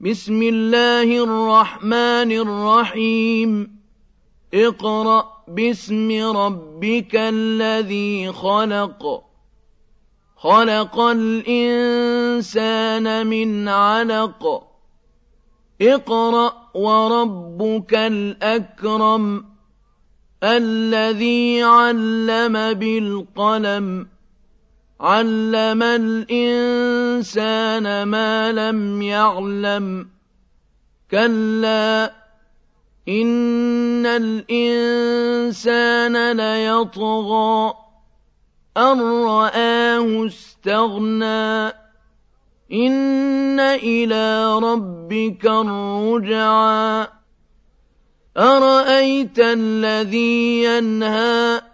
بسم الله الرحمن الرحيم. اقرأ باسم ربك الذي خلق. خلق الإنسان من علق. اقرأ وربك الأكرم الذي علم بالقلم. عَلَّمَ الْإِنسَانَ مَا لَمْ يَعْلَمْ كَلَّا إِنَّ الْإِنسَانَ لَيَطْغَىٰ أَن رَّآهُ اسْتَغْنَىٰ إِنَّ إِلَىٰ رَبِّكَ الرُّجْعَىٰ أَرَأَيْتَ الَّذِي يَنْهَىٰ